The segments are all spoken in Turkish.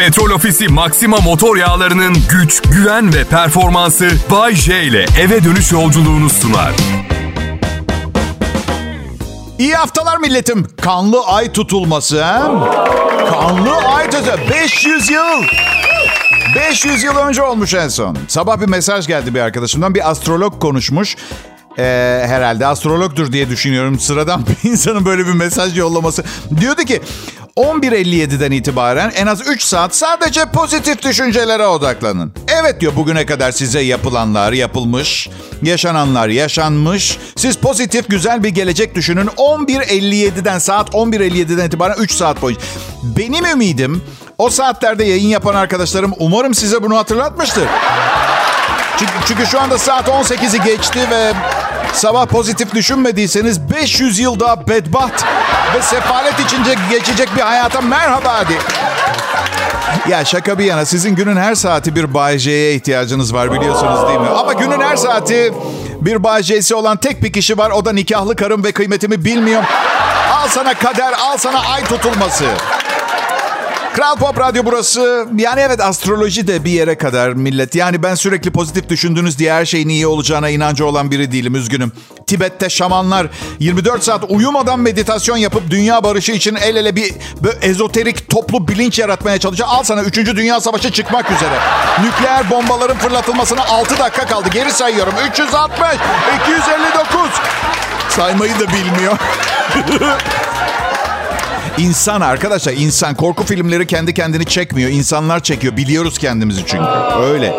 Petrol Ofisi Maxima motor yağlarının güç, güven ve performansı Bay J ile eve dönüş yolculuğunu sunar. İyi haftalar milletim. Kanlı ay tutulması ha? Kanlı ay tutulması. 500 yıl. 500 yıl önce olmuş en son. Sabah bir mesaj geldi bir arkadaşımdan. Bir astrolog konuşmuş. Ee, herhalde astrologdur diye düşünüyorum. Sıradan bir insanın böyle bir mesaj yollaması. Diyordu ki 11.57'den itibaren en az 3 saat sadece pozitif düşüncelere odaklanın. Evet diyor bugüne kadar size yapılanlar yapılmış, yaşananlar yaşanmış. Siz pozitif güzel bir gelecek düşünün. 11.57'den saat 11.57'den itibaren 3 saat boyunca. Benim ümidim o saatlerde yayın yapan arkadaşlarım umarım size bunu hatırlatmıştır. Çünkü, çünkü şu anda saat 18'i geçti ve sabah pozitif düşünmediyseniz 500 yıl daha bedbaht ve sefalet içince geçecek bir hayata merhaba hadi. Ya şaka bir yana sizin günün her saati bir Bay J'ye ihtiyacınız var biliyorsunuz değil mi? Ama günün her saati bir Bay olan tek bir kişi var. O da nikahlı karım ve kıymetimi bilmiyor. Al sana kader, al sana ay tutulması. Kral Pop Radyo burası. Yani evet astroloji de bir yere kadar millet. Yani ben sürekli pozitif düşündüğünüz diye her şeyin iyi olacağına inancı olan biri değilim üzgünüm. Tibet'te şamanlar 24 saat uyumadan meditasyon yapıp dünya barışı için el ele bir ezoterik toplu bilinç yaratmaya çalışıyor. Al sana 3. Dünya Savaşı çıkmak üzere. Nükleer bombaların fırlatılmasına 6 dakika kaldı. Geri sayıyorum. 360, 259. Saymayı da bilmiyor. İnsan arkadaşlar insan korku filmleri kendi kendini çekmiyor. İnsanlar çekiyor. Biliyoruz kendimizi çünkü. Öyle.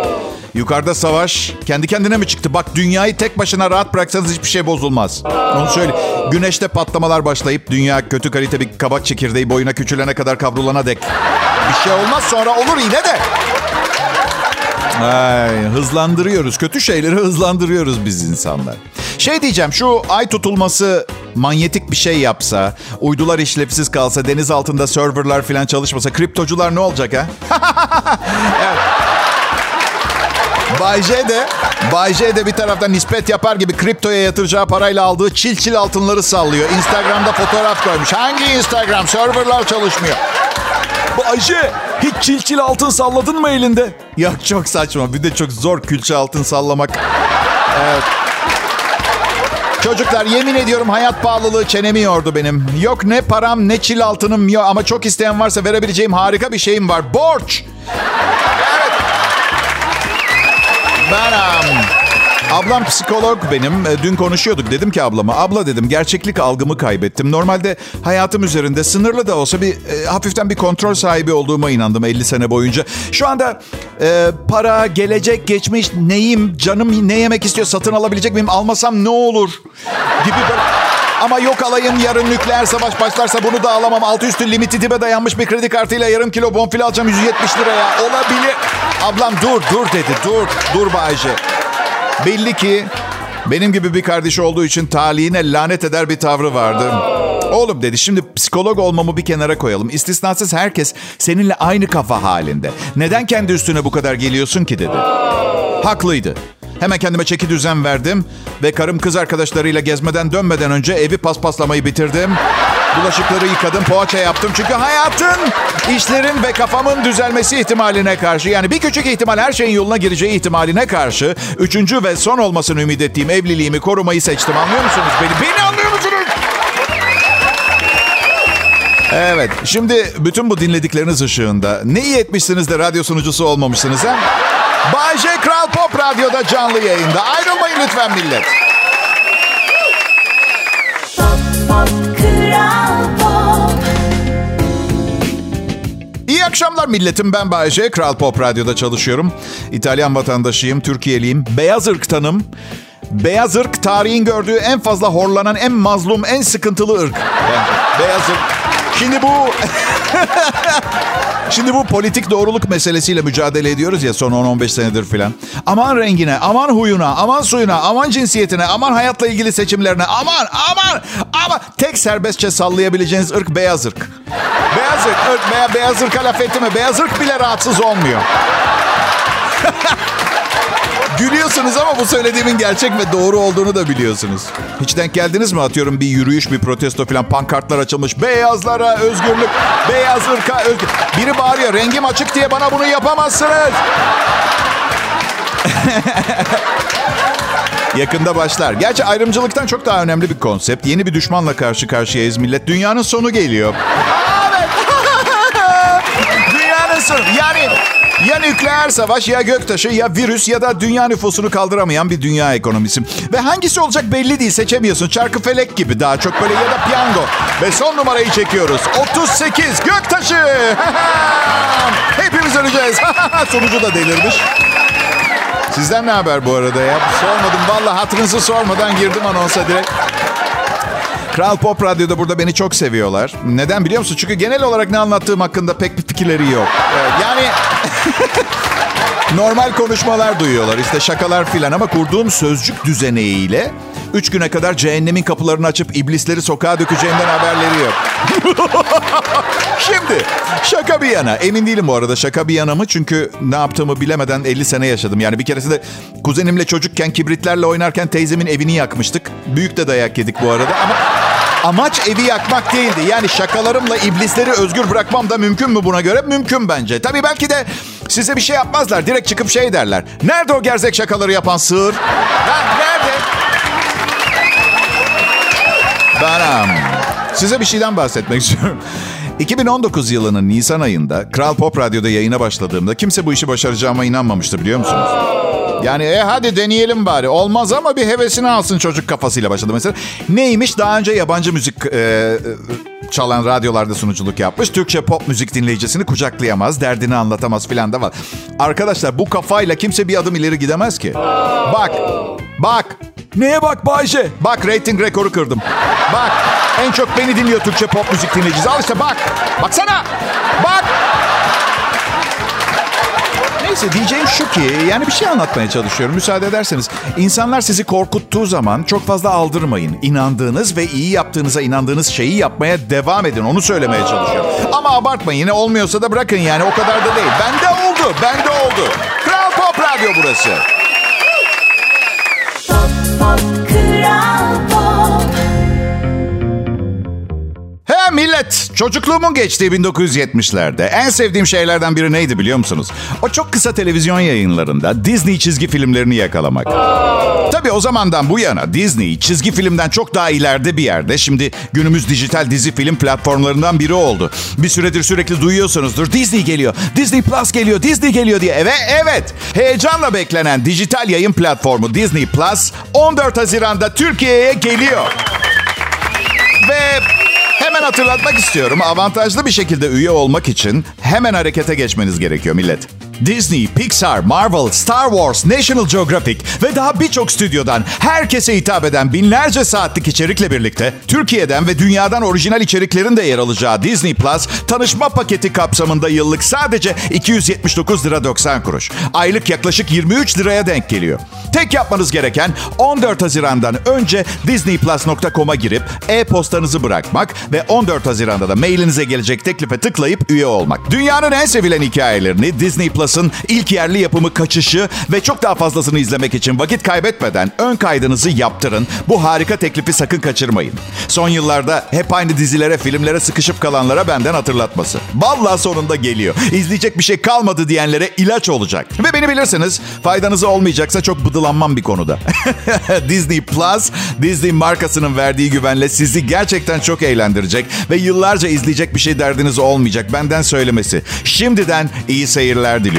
Yukarıda savaş kendi kendine mi çıktı? Bak dünyayı tek başına rahat bıraksanız hiçbir şey bozulmaz. Onu söyle. Güneşte patlamalar başlayıp dünya kötü kalite bir kabak çekirdeği boyuna küçülene kadar kavrulana dek. Bir şey olmaz sonra olur yine de. Ay, hızlandırıyoruz. Kötü şeyleri hızlandırıyoruz biz insanlar. Şey diyeceğim şu ay tutulması manyetik bir şey yapsa, uydular işlevsiz kalsa, deniz altında serverlar falan çalışmasa, kriptocular ne olacak ha? evet. Bay J de, Bay J de bir taraftan nispet yapar gibi kriptoya yatıracağı parayla aldığı çil çil altınları sallıyor. Instagram'da fotoğraf koymuş. Hangi Instagram? Serverlar çalışmıyor. Bayce hiç çil çil altın salladın mı elinde? Yok çok saçma. Bir de çok zor külçe altın sallamak. Evet. Çocuklar yemin ediyorum hayat pahalılığı çenemi yordu benim. Yok ne param ne çil altınım yok ama çok isteyen varsa verebileceğim harika bir şeyim var. Borç. Evet. Ben um, ablam psikolog benim. E, Dün konuşuyorduk. Dedim ki ablama abla dedim gerçeklik algımı kaybettim. Normalde hayatım üzerinde sınırlı da olsa bir e, hafiften bir kontrol sahibi olduğuma inandım 50 sene boyunca. Şu anda e, para, gelecek, geçmiş, neyim, canım ne yemek istiyor satın alabilecek miyim? Almasam ne olur? Gibi böyle... Ama yok alayım yarın nükleer savaş başlarsa bunu da alamam. Altı üstü limiti dibe dayanmış bir kredi kartıyla yarım kilo bonfile alacağım 170 liraya. Olabilir. Ablam dur dur dedi. Dur. Dur Bayce. Belli ki benim gibi bir kardeşi olduğu için talihine lanet eder bir tavrı vardı. Oğlum dedi şimdi psikolog olmamı bir kenara koyalım. İstisnasız herkes seninle aynı kafa halinde. Neden kendi üstüne bu kadar geliyorsun ki dedi. Haklıydı. Hemen kendime çeki düzen verdim ve karım kız arkadaşlarıyla gezmeden dönmeden önce evi paspaslamayı bitirdim. Bulaşıkları yıkadım, poğaça yaptım. Çünkü hayatın, işlerin ve kafamın düzelmesi ihtimaline karşı... yani bir küçük ihtimal her şeyin yoluna gireceği ihtimaline karşı... üçüncü ve son olmasını ümit ettiğim evliliğimi korumayı seçtim. Anlıyor musunuz beni? Beni anlıyor musunuz? Evet, şimdi bütün bu dinledikleriniz ışığında ne iyi etmişsiniz de radyo sunucusu olmamışsınız ha? Bay J Kral Pop Radyo'da canlı yayında. Ayrılmayın lütfen millet. İyi akşamlar milletim. Ben Bayece. Kral Pop Radyo'da çalışıyorum. İtalyan vatandaşıyım, Türkiye'liyim. Beyaz ırktanım. Beyaz ırk tarihin gördüğü en fazla horlanan, en mazlum, en sıkıntılı ırk. Beyaz ırk. Şimdi bu... Şimdi bu politik doğruluk meselesiyle mücadele ediyoruz ya son 10-15 senedir filan. Aman rengine, aman huyuna, aman suyuna, aman cinsiyetine, aman hayatla ilgili seçimlerine, aman, aman, ama tek serbestçe sallayabileceğiniz ırk beyaz ırk. Beyaz ırk, ırk veya beyaz ırka laf etti mi? Beyaz ırk bile rahatsız olmuyor. Gülüyorsunuz ama bu söylediğimin gerçek ve doğru olduğunu da biliyorsunuz. Hiç denk geldiniz mi? Atıyorum bir yürüyüş, bir protesto falan pankartlar açılmış. Beyazlara özgürlük, beyaz ırka özgür... Biri bağırıyor rengim açık diye bana bunu yapamazsınız. Yakında başlar. Gerçi ayrımcılıktan çok daha önemli bir konsept. Yeni bir düşmanla karşı karşıyayız millet. Dünyanın sonu geliyor. Dünyanın sonu. Yani ya nükleer savaş ya göktaşı ya virüs ya da dünya nüfusunu kaldıramayan bir dünya ekonomisi. Ve hangisi olacak belli değil seçemiyorsun. Çarkı felek gibi daha çok böyle ya da piyango. Ve son numarayı çekiyoruz. 38 göktaşı. Hepimiz öleceğiz. Sonucu da delirmiş. Sizden ne haber bu arada ya? Sormadım. Vallahi hatırınızı sormadan girdim anonsa direkt. Kral Pop Radyo'da burada beni çok seviyorlar. Neden biliyor musun? Çünkü genel olarak ne anlattığım hakkında pek bir fikirleri yok. Yani normal konuşmalar duyuyorlar. İşte şakalar filan ama kurduğum sözcük düzeneğiyle üç güne kadar cehennemin kapılarını açıp iblisleri sokağa dökeceğimden haberleri yok. Şimdi şaka bir yana. Emin değilim bu arada şaka bir yana mı? Çünkü ne yaptığımı bilemeden 50 sene yaşadım. Yani bir keresinde kuzenimle çocukken kibritlerle oynarken teyzemin evini yakmıştık. Büyük de dayak yedik bu arada ama... Amaç evi yakmak değildi. Yani şakalarımla iblisleri özgür bırakmam da mümkün mü buna göre? Mümkün bence. Tabii belki de size bir şey yapmazlar. Direkt çıkıp şey derler. Nerede o gerzek şakaları yapan sığır? Ha, nerede? Ben size bir şeyden bahsetmek istiyorum. 2019 yılının Nisan ayında Kral Pop Radyo'da yayına başladığımda kimse bu işi başaracağıma inanmamıştı biliyor musunuz? Yani e hadi deneyelim bari. Olmaz ama bir hevesini alsın çocuk kafasıyla başladı mesela. Neymiş daha önce yabancı müzik e, çalan radyolarda sunuculuk yapmış. Türkçe pop müzik dinleyicisini kucaklayamaz, derdini anlatamaz filan da var. Arkadaşlar bu kafayla kimse bir adım ileri gidemez ki. Bak, bak. Neye bak Bayce? Bak rating rekoru kırdım. Bak en çok beni dinliyor Türkçe pop müzik dinleyicisi. Al işte bak. Baksana. Bak. Neyse diyeceğim şu ki yani bir şey anlatmaya çalışıyorum müsaade ederseniz. İnsanlar sizi korkuttuğu zaman çok fazla aldırmayın. İnandığınız ve iyi yaptığınıza inandığınız şeyi yapmaya devam edin. Onu söylemeye çalışıyorum. Ama abartmayın yine olmuyorsa da bırakın yani o kadar da değil. Bende oldu, bende oldu. Kral Pop Radyo burası. He millet, çocukluğumun geçtiği 1970'lerde en sevdiğim şeylerden biri neydi biliyor musunuz? O çok kısa televizyon yayınlarında Disney çizgi filmlerini yakalamak. Tabii o zamandan bu yana Disney çizgi filmden çok daha ileride bir yerde. Şimdi günümüz dijital dizi film platformlarından biri oldu. Bir süredir sürekli duyuyorsunuzdur. Disney geliyor, Disney Plus geliyor, Disney geliyor diye. Evet, evet. Heyecanla beklenen dijital yayın platformu Disney Plus 14 Haziran'da Türkiye'ye geliyor. Ve Hemen hatırlatmak istiyorum. Avantajlı bir şekilde üye olmak için hemen harekete geçmeniz gerekiyor millet. Disney, Pixar, Marvel, Star Wars, National Geographic ve daha birçok stüdyodan herkese hitap eden binlerce saatlik içerikle birlikte Türkiye'den ve dünyadan orijinal içeriklerin de yer alacağı Disney Plus tanışma paketi kapsamında yıllık sadece 279 lira 90 kuruş. Aylık yaklaşık 23 liraya denk geliyor. Tek yapmanız gereken 14 Haziran'dan önce disneyplus.com'a girip e-postanızı bırakmak ve 14 Haziran'da da mailinize gelecek teklife tıklayıp üye olmak. Dünyanın en sevilen hikayelerini Disney Plus'ın ilk yerli yapımı kaçışı ve çok daha fazlasını izlemek için vakit kaybetmeden ön kaydınızı yaptırın. Bu harika teklifi sakın kaçırmayın. Son yıllarda hep aynı dizilere, filmlere sıkışıp kalanlara benden hatırlatması. Vallahi sonunda geliyor. İzleyecek bir şey kalmadı diyenlere ilaç olacak. Ve beni bilirsiniz faydanızı olmayacaksa çok bıdılanmam bir konuda. Disney Plus, Disney markasının verdiği güvenle sizi gerçekten çok eğlendirecek ve yıllarca izleyecek bir şey derdiniz olmayacak. Benden söylemesi. Şimdiden iyi seyirler diliyorum.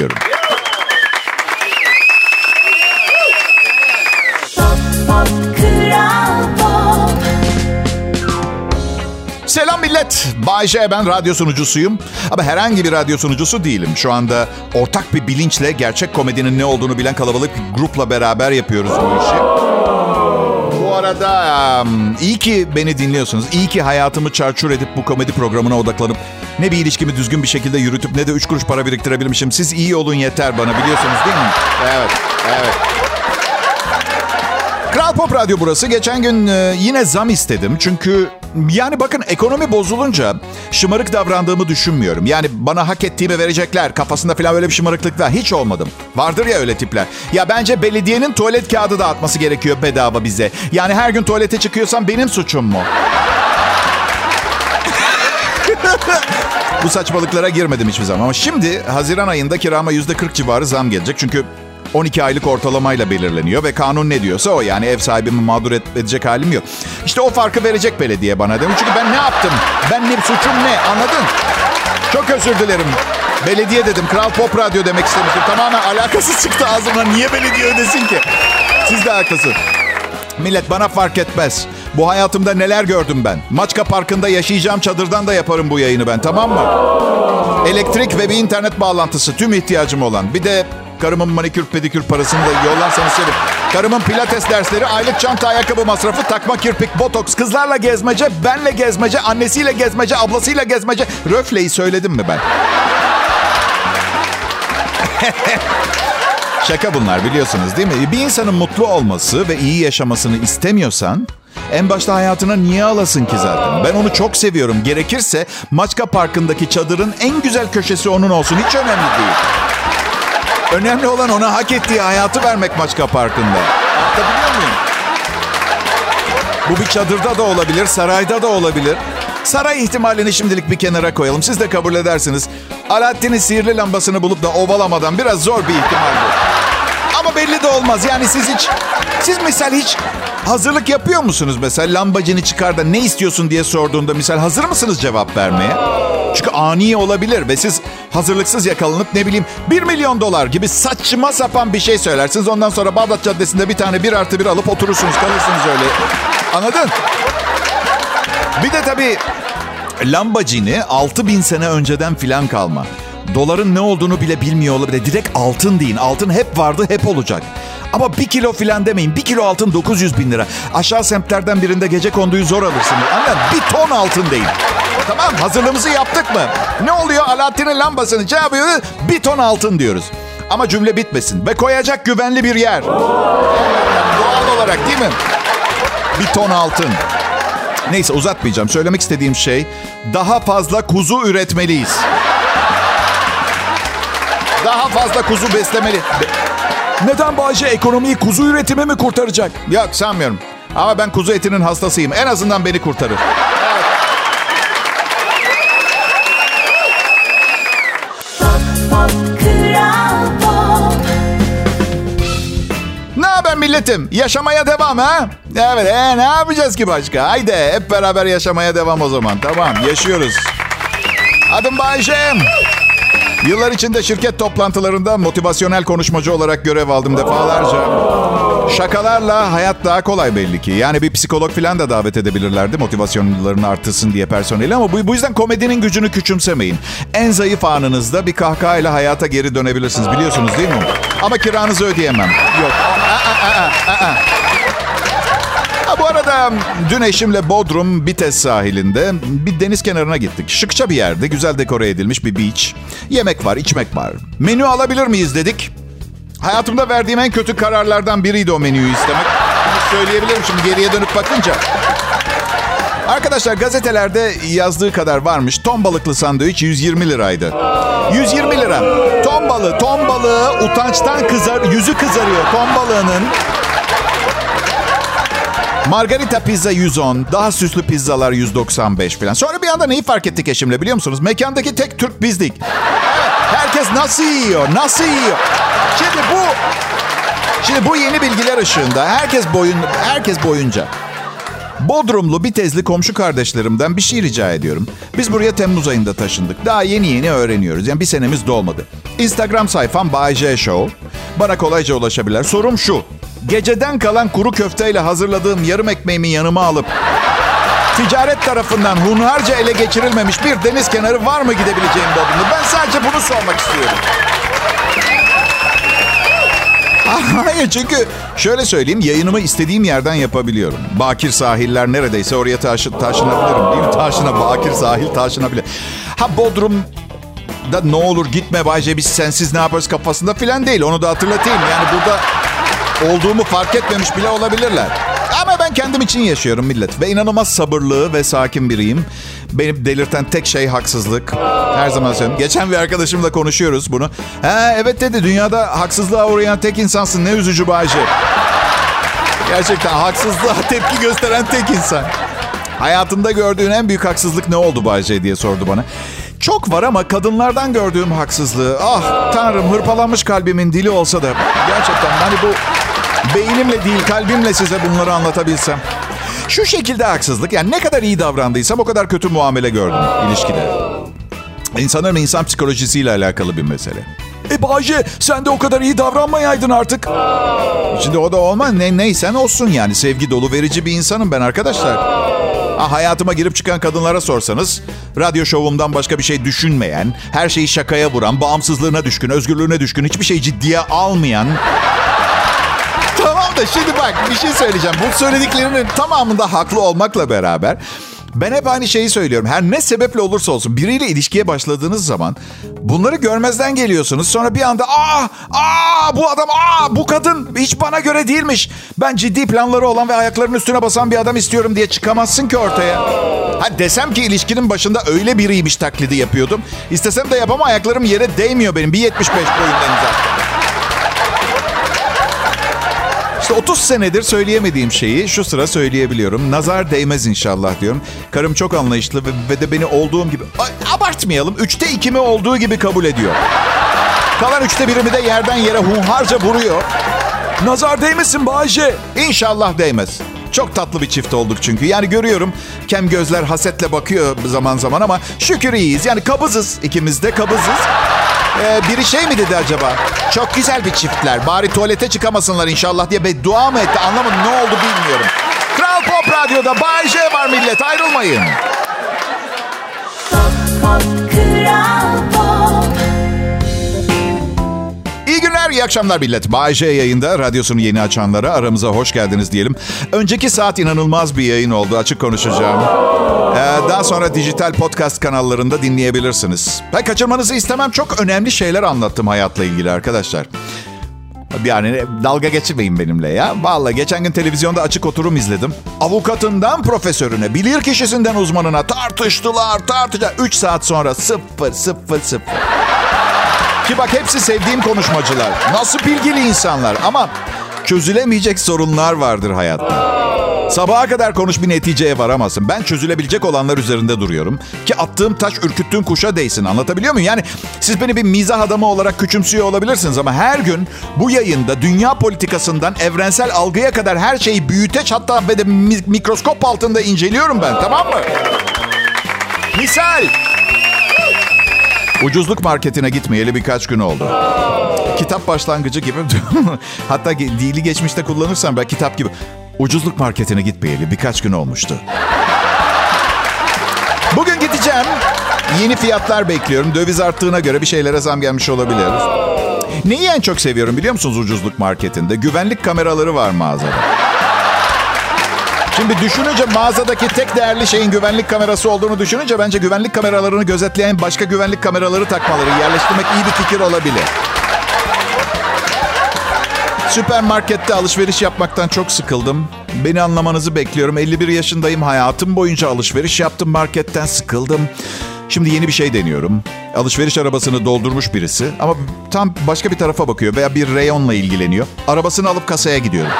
Selam millet. Bay J ben radyo sunucusuyum. Ama herhangi bir radyo sunucusu değilim. Şu anda ortak bir bilinçle gerçek komedinin ne olduğunu bilen kalabalık bir grupla beraber yapıyoruz bu işi. Bu arada iyi ki beni dinliyorsunuz. İyi ki hayatımı çarçur edip bu komedi programına odaklanıp ne bir ilişkimi düzgün bir şekilde yürütüp ne de üç kuruş para biriktirebilmişim. Siz iyi olun yeter bana biliyorsunuz değil mi? Evet, evet. Kral Pop Radyo burası. Geçen gün e, yine zam istedim. Çünkü yani bakın ekonomi bozulunca şımarık davrandığımı düşünmüyorum. Yani bana hak ettiğimi verecekler. Kafasında falan öyle bir şımarıklık var. Hiç olmadım. Vardır ya öyle tipler. Ya bence belediyenin tuvalet kağıdı dağıtması gerekiyor bedava bize. Yani her gün tuvalete çıkıyorsam benim suçum mu? Bu saçmalıklara girmedim hiçbir zaman. Ama şimdi Haziran ayında kirama %40 civarı zam gelecek. Çünkü 12 aylık ortalamayla belirleniyor ve kanun ne diyorsa o yani ev sahibimi mağdur edecek halim yok. İşte o farkı verecek belediye bana demiş. Çünkü ben ne yaptım? Ben ne suçum ne? Anladın? Çok özür dilerim. Belediye dedim. Kral Pop Radyo demek istemiştim. Tamamen alakasız çıktı ağzımdan. Niye belediye ödesin ki? Siz de haklısınız. Millet bana fark etmez. Bu hayatımda neler gördüm ben. Maçka Parkı'nda yaşayacağım çadırdan da yaparım bu yayını ben tamam mı? Elektrik ve bir internet bağlantısı tüm ihtiyacım olan. Bir de karımın manikür pedikür parasını da yollarsanız sevinirim. Karımın pilates dersleri, aylık çanta ayakkabı masrafı, takma kirpik, botoks, kızlarla gezmece, benle gezmece, annesiyle gezmece, ablasıyla gezmece. Röfleyi söyledim mi ben? Şaka bunlar biliyorsunuz değil mi? Bir insanın mutlu olması ve iyi yaşamasını istemiyorsan en başta hayatına niye alasın ki zaten? Ben onu çok seviyorum. Gerekirse Maçka Parkı'ndaki çadırın en güzel köşesi onun olsun. Hiç önemli değil. Önemli olan ona hak ettiği hayatı vermek Maçka Parkı'nda. Anlatabiliyor muyum? Bu bir çadırda da olabilir, sarayda da olabilir. Saray ihtimalini şimdilik bir kenara koyalım. Siz de kabul edersiniz. Alaaddin'in sihirli lambasını bulup da ovalamadan biraz zor bir ihtimal bu. Ama belli de olmaz. Yani siz hiç, siz misal hiç hazırlık yapıyor musunuz mesela? Lambacını çıkar da ne istiyorsun diye sorduğunda misal hazır mısınız cevap vermeye? Çünkü ani olabilir ve siz hazırlıksız yakalanıp ne bileyim 1 milyon dolar gibi saçma sapan bir şey söylersiniz. Ondan sonra Bağdat Caddesi'nde bir tane bir artı bir alıp oturursunuz kalırsınız öyle. Anladın? Bir de tabii Lambacini 6000 sene önceden filan kalma. Doların ne olduğunu bile bilmiyor olabilir. Direkt altın deyin. Altın hep vardı, hep olacak. Ama bir kilo filan demeyin. Bir kilo altın 900 bin lira. Aşağı semtlerden birinde gece konduyu zor alırsınız. Anladın Bir ton altın deyin. Tamam hazırlığımızı yaptık mı? Ne oluyor? Alaaddin'in lambasını yapıyoruz. Bir ton altın diyoruz. Ama cümle bitmesin. Ve koyacak güvenli bir yer. Doğal olarak değil mi? Bir ton altın. Neyse uzatmayacağım. Söylemek istediğim şey daha fazla kuzu üretmeliyiz. Daha fazla kuzu beslemeli. Neden Bayce ekonomiyi kuzu üretimi mi kurtaracak? Yok sanmıyorum. Ama ben kuzu etinin hastasıyım. En azından beni kurtarır. Milletim? Yaşamaya devam ha? Evet, ee, ne yapacağız ki başka? Haydi hep beraber yaşamaya devam o zaman. Tamam, yaşıyoruz. Adım Bayşem. Yıllar içinde şirket toplantılarında motivasyonel konuşmacı olarak görev aldım defalarca. Şakalarla hayat daha kolay belli ki. Yani bir psikolog falan da davet edebilirlerdi motivasyonlarını artırsın diye personeli ama bu, bu yüzden komedinin gücünü küçümsemeyin. En zayıf anınızda bir kahkahayla hayata geri dönebilirsiniz biliyorsunuz değil mi? Ama kiranızı ödeyemem. Yok. Aa, aa, aa, aa. Bu arada dün eşimle Bodrum Bites sahilinde bir deniz kenarına gittik. Şıkça bir yerde, güzel dekore edilmiş bir beach. Yemek var, içmek var. Menü alabilir miyiz dedik. Hayatımda verdiğim en kötü kararlardan biriydi o menüyü istemek. Söyleyebilirim şimdi geriye dönüp bakınca. Arkadaşlar gazetelerde yazdığı kadar varmış. Ton balıklı sandviç 120 liraydı. 120 lira. Ton balığı, ton balığı utançtan kızar, yüzü kızarıyor. Ton balığının Margarita pizza 110, daha süslü pizzalar 195 falan. Sonra bir anda neyi fark ettik eşimle biliyor musunuz? Mekandaki tek Türk bizdik. Herkes nasıl yiyor, nasıl yiyor? Şimdi bu Şimdi bu yeni bilgiler ışığında herkes boyun herkes boyunca Bodrumlu bir tezli komşu kardeşlerimden bir şey rica ediyorum. Biz buraya Temmuz ayında taşındık. Daha yeni yeni öğreniyoruz. Yani bir senemiz dolmadı. Instagram sayfam Bay J Show. Bana kolayca ulaşabilirler. Sorum şu. Geceden kalan kuru köfteyle hazırladığım yarım ekmeğimi yanıma alıp ticaret tarafından hunharca ele geçirilmemiş bir deniz kenarı var mı gidebileceğim Bodrum'da? Ben sadece bunu sormak istiyorum. Hayır çünkü şöyle söyleyeyim yayınımı istediğim yerden yapabiliyorum. Bakir sahiller neredeyse oraya taşı, taşınabilirim değil mi? Taşına Bakir sahil taşınabilir. Ha Bodrum da ne olur gitme Bayce biz sensiz ne yaparız kafasında filan değil. Onu da hatırlatayım. Yani burada olduğumu fark etmemiş bile olabilirler. Ama ben kendim için yaşıyorum millet. Ve inanılmaz sabırlı ve sakin biriyim. Beni delirten tek şey haksızlık. Her zaman söylüyorum. Geçen bir arkadaşımla konuşuyoruz bunu. Ha, evet dedi dünyada haksızlığa uğrayan tek insansın. Ne üzücü Bayce. Gerçekten haksızlığa tepki gösteren tek insan. Hayatında gördüğün en büyük haksızlık ne oldu Bayce diye sordu bana. Çok var ama kadınlardan gördüğüm haksızlığı. Ah tanrım hırpalanmış kalbimin dili olsa da. Gerçekten hani bu beynimle değil kalbimle size bunları anlatabilsem. Şu şekilde haksızlık yani ne kadar iyi davrandıysam o kadar kötü muamele gördüm ilişkide. İnsanların insan psikolojisiyle alakalı bir mesele. E Bayce sen de o kadar iyi davranmayaydın artık. Şimdi o da olmaz. Ne, neysen olsun yani. Sevgi dolu verici bir insanım ben arkadaşlar. Ha, hayatıma girip çıkan kadınlara sorsanız... ...radyo şovumdan başka bir şey düşünmeyen... ...her şeyi şakaya vuran, bağımsızlığına düşkün, özgürlüğüne düşkün... ...hiçbir şeyi ciddiye almayan... da şimdi bak bir şey söyleyeceğim. Bu söylediklerinin tamamında haklı olmakla beraber... Ben hep aynı şeyi söylüyorum. Her ne sebeple olursa olsun biriyle ilişkiye başladığınız zaman bunları görmezden geliyorsunuz. Sonra bir anda aa aa bu adam aa bu kadın hiç bana göre değilmiş. Ben ciddi planları olan ve ayaklarının üstüne basan bir adam istiyorum diye çıkamazsın ki ortaya. Ha desem ki ilişkinin başında öyle biriymiş taklidi yapıyordum. İstesem de yapamam ayaklarım yere değmiyor benim. 1.75 boyundayım zaten. İşte 30 senedir söyleyemediğim şeyi şu sıra söyleyebiliyorum. Nazar değmez inşallah diyorum. Karım çok anlayışlı ve, de beni olduğum gibi... Ay, abartmayalım. Üçte ikimi olduğu gibi kabul ediyor. Kalan üçte birimi de yerden yere hunharca vuruyor. Nazar değmesin Bayce. İnşallah değmez. Çok tatlı bir çift olduk çünkü. Yani görüyorum kem gözler hasetle bakıyor zaman zaman ama şükür iyiyiz. Yani kabızız ikimiz de kabızız. Ee, biri şey mi dedi acaba? Çok güzel bir çiftler. Bari tuvalete çıkamasınlar inşallah diye beddua mı etti? Anlamadım ne oldu bilmiyorum. Kral Pop Radyo'da Bay J var millet ayrılmayın. İyi günler, iyi akşamlar millet. Bay J yayında radyosunu yeni açanlara aramıza hoş geldiniz diyelim. Önceki saat inanılmaz bir yayın oldu, açık konuşacağım. Ee, daha sonra dijital podcast kanallarında dinleyebilirsiniz. Ben kaçırmanızı istemem. Çok önemli şeyler anlattım hayatla ilgili arkadaşlar. Yani dalga geçmeyin benimle ya. Vallahi geçen gün televizyonda açık oturum izledim. Avukatından profesörüne, bilir kişisinden uzmanına tartıştılar, tartıştılar. 3 saat sonra sıfır, sıfır, sıfır. Ki bak hepsi sevdiğim konuşmacılar. Nasıl bilgili insanlar ama çözülemeyecek sorunlar vardır hayatta. Sabaha kadar konuş bir neticeye varamazsın. Ben çözülebilecek olanlar üzerinde duruyorum. Ki attığım taş ürküttüğün kuşa değsin. Anlatabiliyor muyum? Yani siz beni bir mizah adamı olarak küçümsüyor olabilirsiniz ama her gün bu yayında dünya politikasından evrensel algıya kadar her şeyi büyüteç hatta ve de mikroskop altında inceliyorum ben. Tamam mı? Misal. Ucuzluk marketine gitmeyeli birkaç gün oldu. Kitap başlangıcı gibi. Hatta dili geçmişte kullanırsam ben kitap gibi. Ucuzluk marketine gitmeyeli birkaç gün olmuştu. Bugün gideceğim. Yeni fiyatlar bekliyorum. Döviz arttığına göre bir şeylere zam gelmiş olabilir. Neyi en çok seviyorum biliyor musunuz ucuzluk marketinde? Güvenlik kameraları var mağazada. Şimdi düşününce mağazadaki tek değerli şeyin güvenlik kamerası olduğunu düşününce bence güvenlik kameralarını gözetleyen başka güvenlik kameraları takmaları, yerleştirmek iyi bir fikir olabilir. Süpermarkette alışveriş yapmaktan çok sıkıldım. Beni anlamanızı bekliyorum. 51 yaşındayım. Hayatım boyunca alışveriş yaptım marketten sıkıldım. Şimdi yeni bir şey deniyorum. Alışveriş arabasını doldurmuş birisi ama tam başka bir tarafa bakıyor veya bir reyonla ilgileniyor. Arabasını alıp kasaya gidiyorum.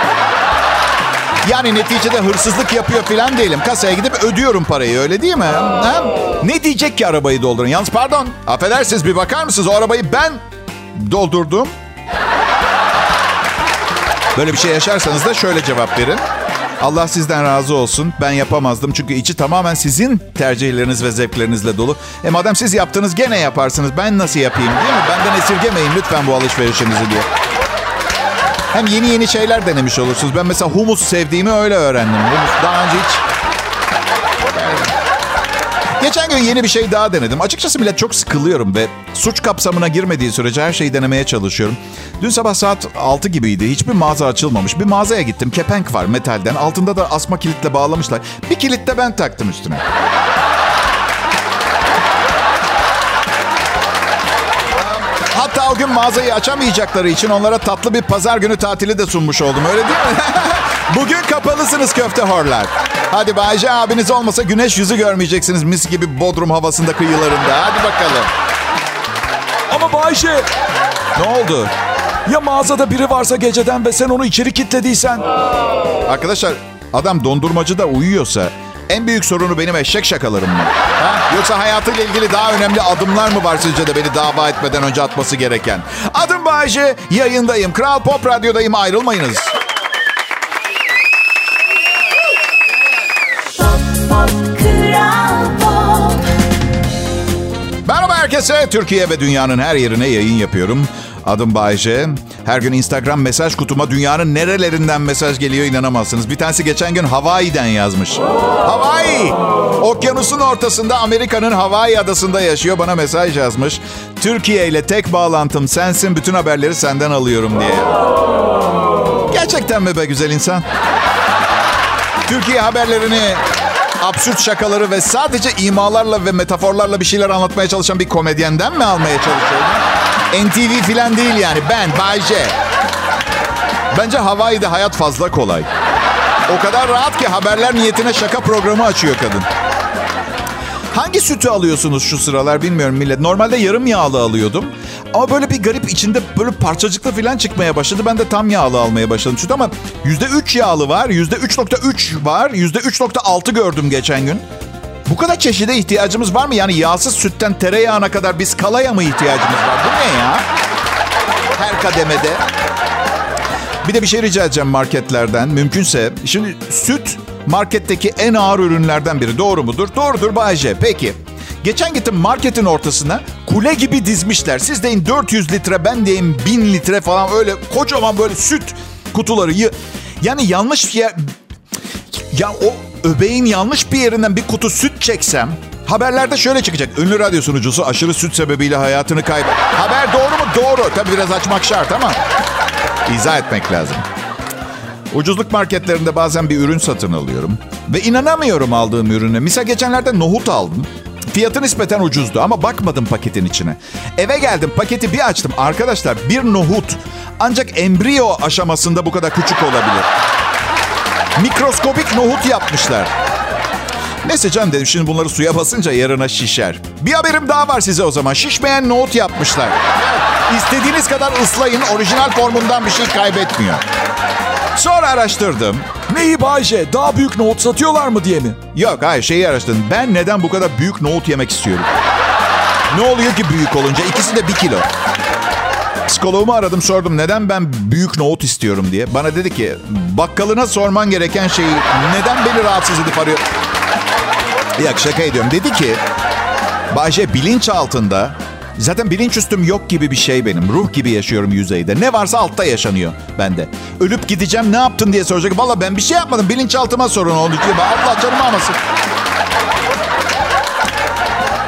Yani neticede hırsızlık yapıyor falan değilim. Kasaya gidip ödüyorum parayı öyle değil mi? Ha? Ne diyecek ki arabayı doldurun? Yalnız pardon affedersiniz bir bakar mısınız? O arabayı ben doldurdum. Böyle bir şey yaşarsanız da şöyle cevap verin. Allah sizden razı olsun. Ben yapamazdım çünkü içi tamamen sizin tercihleriniz ve zevklerinizle dolu. E madem siz yaptınız gene yaparsınız. Ben nasıl yapayım değil mi? Benden esirgemeyin lütfen bu alışverişinizi diye. Hem yeni yeni şeyler denemiş olursunuz. Ben mesela humus sevdiğimi öyle öğrendim. Humus daha önce hiç... Geçen gün yeni bir şey daha denedim. Açıkçası bile çok sıkılıyorum ve suç kapsamına girmediği sürece her şeyi denemeye çalışıyorum. Dün sabah saat 6 gibiydi. Hiçbir mağaza açılmamış. Bir mağazaya gittim. Kepenk var metalden. Altında da asma kilitle bağlamışlar. Bir kilit de ben taktım üstüne. O gün mağazayı açamayacakları için onlara tatlı bir pazar günü tatili de sunmuş oldum. Öyle değil mi? Bugün kapalısınız köfte horlar. Hadi Bayce abiniz olmasa güneş yüzü görmeyeceksiniz mis gibi Bodrum havasında kıyılarında. Hadi bakalım. Ama Bayşe Ne oldu? ya mağazada biri varsa geceden ve sen onu içeri kilitlediysen? Arkadaşlar adam dondurmacıda uyuyorsa en büyük sorunu benim eşek şakalarım mı? Ha? Yoksa hayatıyla ilgili daha önemli adımlar mı var sizce de beni dava etmeden önce atması gereken? Adım Bayece, yayındayım. Kral Pop Radyo'dayım ayrılmayınız. Merhaba herkese. Türkiye ve dünyanın her yerine yayın yapıyorum. Adım Bayece. Her gün Instagram mesaj kutuma dünyanın nerelerinden mesaj geliyor inanamazsınız. Bir tanesi geçen gün Hawaii'den yazmış. Hawaii! Okyanusun ortasında Amerika'nın Hawaii adasında yaşıyor. Bana mesaj yazmış. Türkiye ile tek bağlantım sensin. Bütün haberleri senden alıyorum diye. Gerçekten mi be güzel insan? Türkiye haberlerini absürt şakaları ve sadece imalarla ve metaforlarla bir şeyler anlatmaya çalışan bir komedyenden mi almaya çalışıyorum? NTV filan değil yani. Ben, Bay J. Bence Hawaii'de hayat fazla kolay. O kadar rahat ki haberler niyetine şaka programı açıyor kadın. Hangi sütü alıyorsunuz şu sıralar bilmiyorum millet. Normalde yarım yağlı alıyordum. Ama böyle bir garip içinde böyle parçacıklı falan çıkmaya başladı. Ben de tam yağlı almaya başladım süt ama %3 yağlı var, %3.3 var, %3.6 gördüm geçen gün. Bu kadar çeşide ihtiyacımız var mı? Yani yağsız sütten tereyağına kadar biz kalaya mı ihtiyacımız var? Bu ne ya? Her kademede. Bir de bir şey rica edeceğim marketlerden. Mümkünse. Şimdi süt marketteki en ağır ürünlerden biri. Doğru mudur? Doğrudur Bayce. Peki. Geçen gittim marketin ortasına kule gibi dizmişler. Siz deyin 400 litre ben deyim 1000 litre falan öyle kocaman böyle süt kutuları. Yani yanlış yer... Ya o öbeğin yanlış bir yerinden bir kutu süt çeksem haberlerde şöyle çıkacak. Ünlü radyo sunucusu aşırı süt sebebiyle hayatını kaybetti. Haber doğru mu? Doğru. Tabii biraz açmak şart ama izah etmek lazım. Ucuzluk marketlerinde bazen bir ürün satın alıyorum. Ve inanamıyorum aldığım ürüne. Misal geçenlerde nohut aldım. Fiyatı nispeten ucuzdu ama bakmadım paketin içine. Eve geldim paketi bir açtım. Arkadaşlar bir nohut ancak embriyo aşamasında bu kadar küçük olabilir. Mikroskopik nohut yapmışlar. Neyse canım dedim şimdi bunları suya basınca yarına şişer. Bir haberim daha var size o zaman. Şişmeyen nohut yapmışlar. İstediğiniz kadar ıslayın orijinal formundan bir şey kaybetmiyor. Sonra araştırdım. Neyi Bayşe? Daha büyük nohut satıyorlar mı diye mi? Yok hayır şeyi araştırdım. Ben neden bu kadar büyük nohut yemek istiyorum? Ne oluyor ki büyük olunca? İkisi de bir kilo. Psikoloğumu aradım sordum neden ben büyük nohut istiyorum diye. Bana dedi ki bakkalına sorman gereken şeyi neden beni rahatsız edip arıyor? Yok şaka ediyorum. Dedi ki Bayce bilinç altında Zaten bilinç üstüm yok gibi bir şey benim. Ruh gibi yaşıyorum yüzeyde. Ne varsa altta yaşanıyor bende. Ölüp gideceğim ne yaptın diye soracak. Valla ben bir şey yapmadım. Bilinçaltıma sorun oldu. Allah canımı almasın.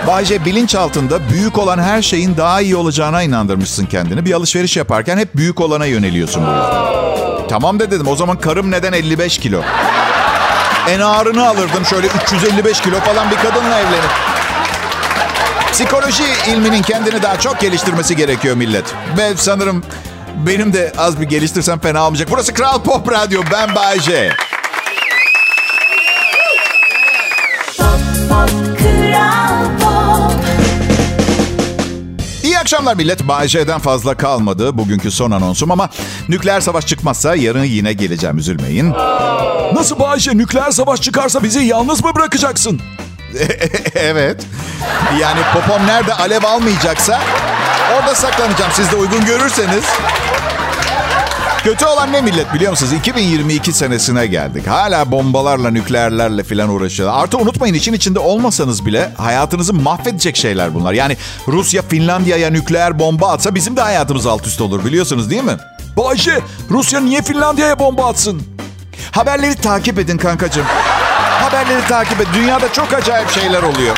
Bayce bilinç altında büyük olan her şeyin daha iyi olacağına inandırmışsın kendini. Bir alışveriş yaparken hep büyük olana yöneliyorsun bu. Tamam de dedim. O zaman karım neden 55 kilo? En ağırını alırdım. Şöyle 355 kilo falan bir kadınla evlenip. Psikoloji ilminin kendini daha çok geliştirmesi gerekiyor millet. Ve sanırım benim de az bir geliştirsem fena olmayacak. Burası Kral Pop Radyo. Ben Bayece. Akşamlar millet. Bayece'den fazla kalmadı bugünkü son anonsum ama nükleer savaş çıkmazsa yarın yine geleceğim üzülmeyin. Nasıl Bayşe? Nükleer savaş çıkarsa bizi yalnız mı bırakacaksın? evet. Yani popom nerede alev almayacaksa orada saklanacağım. Siz de uygun görürseniz. Kötü olan ne millet biliyor musunuz? 2022 senesine geldik. Hala bombalarla, nükleerlerle falan uğraşıyorlar. Artı unutmayın için içinde olmasanız bile hayatınızı mahvedecek şeyler bunlar. Yani Rusya Finlandiya'ya nükleer bomba atsa bizim de hayatımız alt üst olur biliyorsunuz değil mi? Bayşe, Rusya niye Finlandiya'ya bomba atsın? Haberleri takip edin kankacığım. Haberleri takip edin. Dünyada çok acayip şeyler oluyor.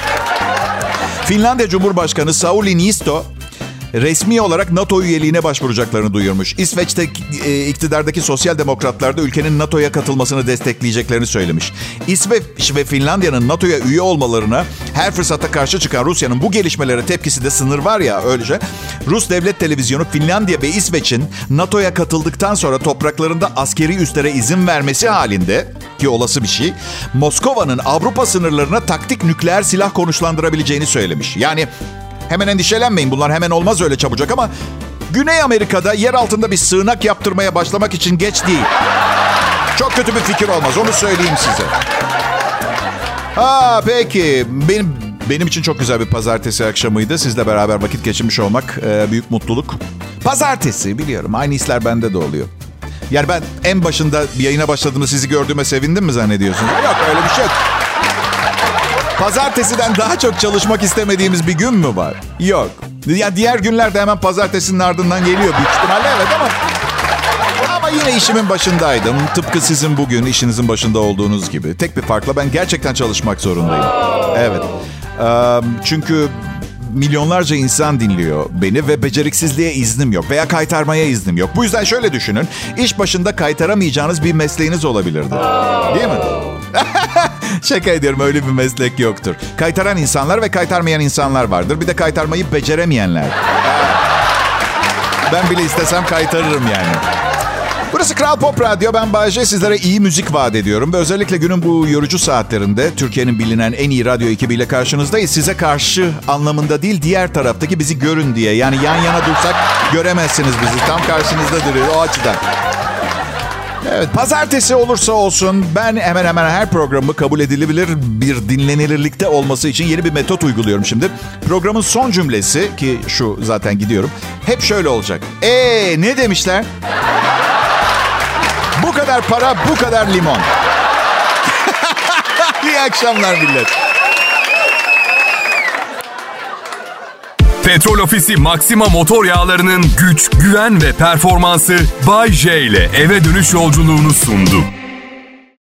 Finlandiya Cumhurbaşkanı Sauli Niisto resmi olarak NATO üyeliğine başvuracaklarını duyurmuş. İsveç'te e, iktidardaki sosyal demokratlar da ülkenin NATO'ya katılmasını destekleyeceklerini söylemiş. İsveç ve Finlandiya'nın NATO'ya üye olmalarına her fırsata karşı çıkan Rusya'nın bu gelişmelere tepkisi de sınır var ya öylece. Rus devlet televizyonu Finlandiya ve İsveç'in NATO'ya katıldıktan sonra topraklarında askeri üslere izin vermesi halinde ki olası bir şey Moskova'nın Avrupa sınırlarına taktik nükleer silah konuşlandırabileceğini söylemiş. Yani hemen endişelenmeyin bunlar hemen olmaz öyle çabucak ama Güney Amerika'da yer altında bir sığınak yaptırmaya başlamak için geç değil. Çok kötü bir fikir olmaz onu söyleyeyim size. Ha peki benim benim için çok güzel bir pazartesi akşamıydı. Sizle beraber vakit geçirmiş olmak e, büyük mutluluk. Pazartesi biliyorum aynı hisler bende de oluyor. Yani ben en başında bir yayına başladığımda sizi gördüğüme sevindim mi zannediyorsunuz? Yok öyle bir şey yok. Pazartesiden daha çok çalışmak istemediğimiz bir gün mü var? Yok. Ya diğer günlerde hemen pazartesinin ardından geliyor büyük ihtimalle evet ama ama yine işimin başındaydım. Tıpkı sizin bugün işinizin başında olduğunuz gibi. Tek bir farkla ben gerçekten çalışmak zorundayım. Evet. Çünkü milyonlarca insan dinliyor beni ve beceriksizliğe iznim yok veya kaytarmaya iznim yok. Bu yüzden şöyle düşünün. İş başında kaytaramayacağınız bir mesleğiniz olabilirdi. Değil mi? Şaka ediyorum öyle bir meslek yoktur. Kaytaran insanlar ve kaytarmayan insanlar vardır. Bir de kaytarmayı beceremeyenler. Ben bile istesem kaytarırım yani. Burası Kral Pop Radyo. Ben Bayece. Sizlere iyi müzik vaat ediyorum. Ve özellikle günün bu yorucu saatlerinde Türkiye'nin bilinen en iyi radyo ekibiyle karşınızdayız. Size karşı anlamında değil, diğer taraftaki bizi görün diye. Yani yan yana dursak göremezsiniz bizi. Tam karşınızda duruyor o açıdan. Evet, pazartesi olursa olsun ben hemen hemen her programı kabul edilebilir bir dinlenilirlikte olması için yeni bir metot uyguluyorum şimdi. Programın son cümlesi ki şu zaten gidiyorum. Hep şöyle olacak. Eee ne demişler? Bu kadar para, bu kadar limon. İyi akşamlar millet. Petrol Ofisi Maxima motor yağlarının güç, güven ve performansı Bay J ile eve dönüş yolculuğunu sundu.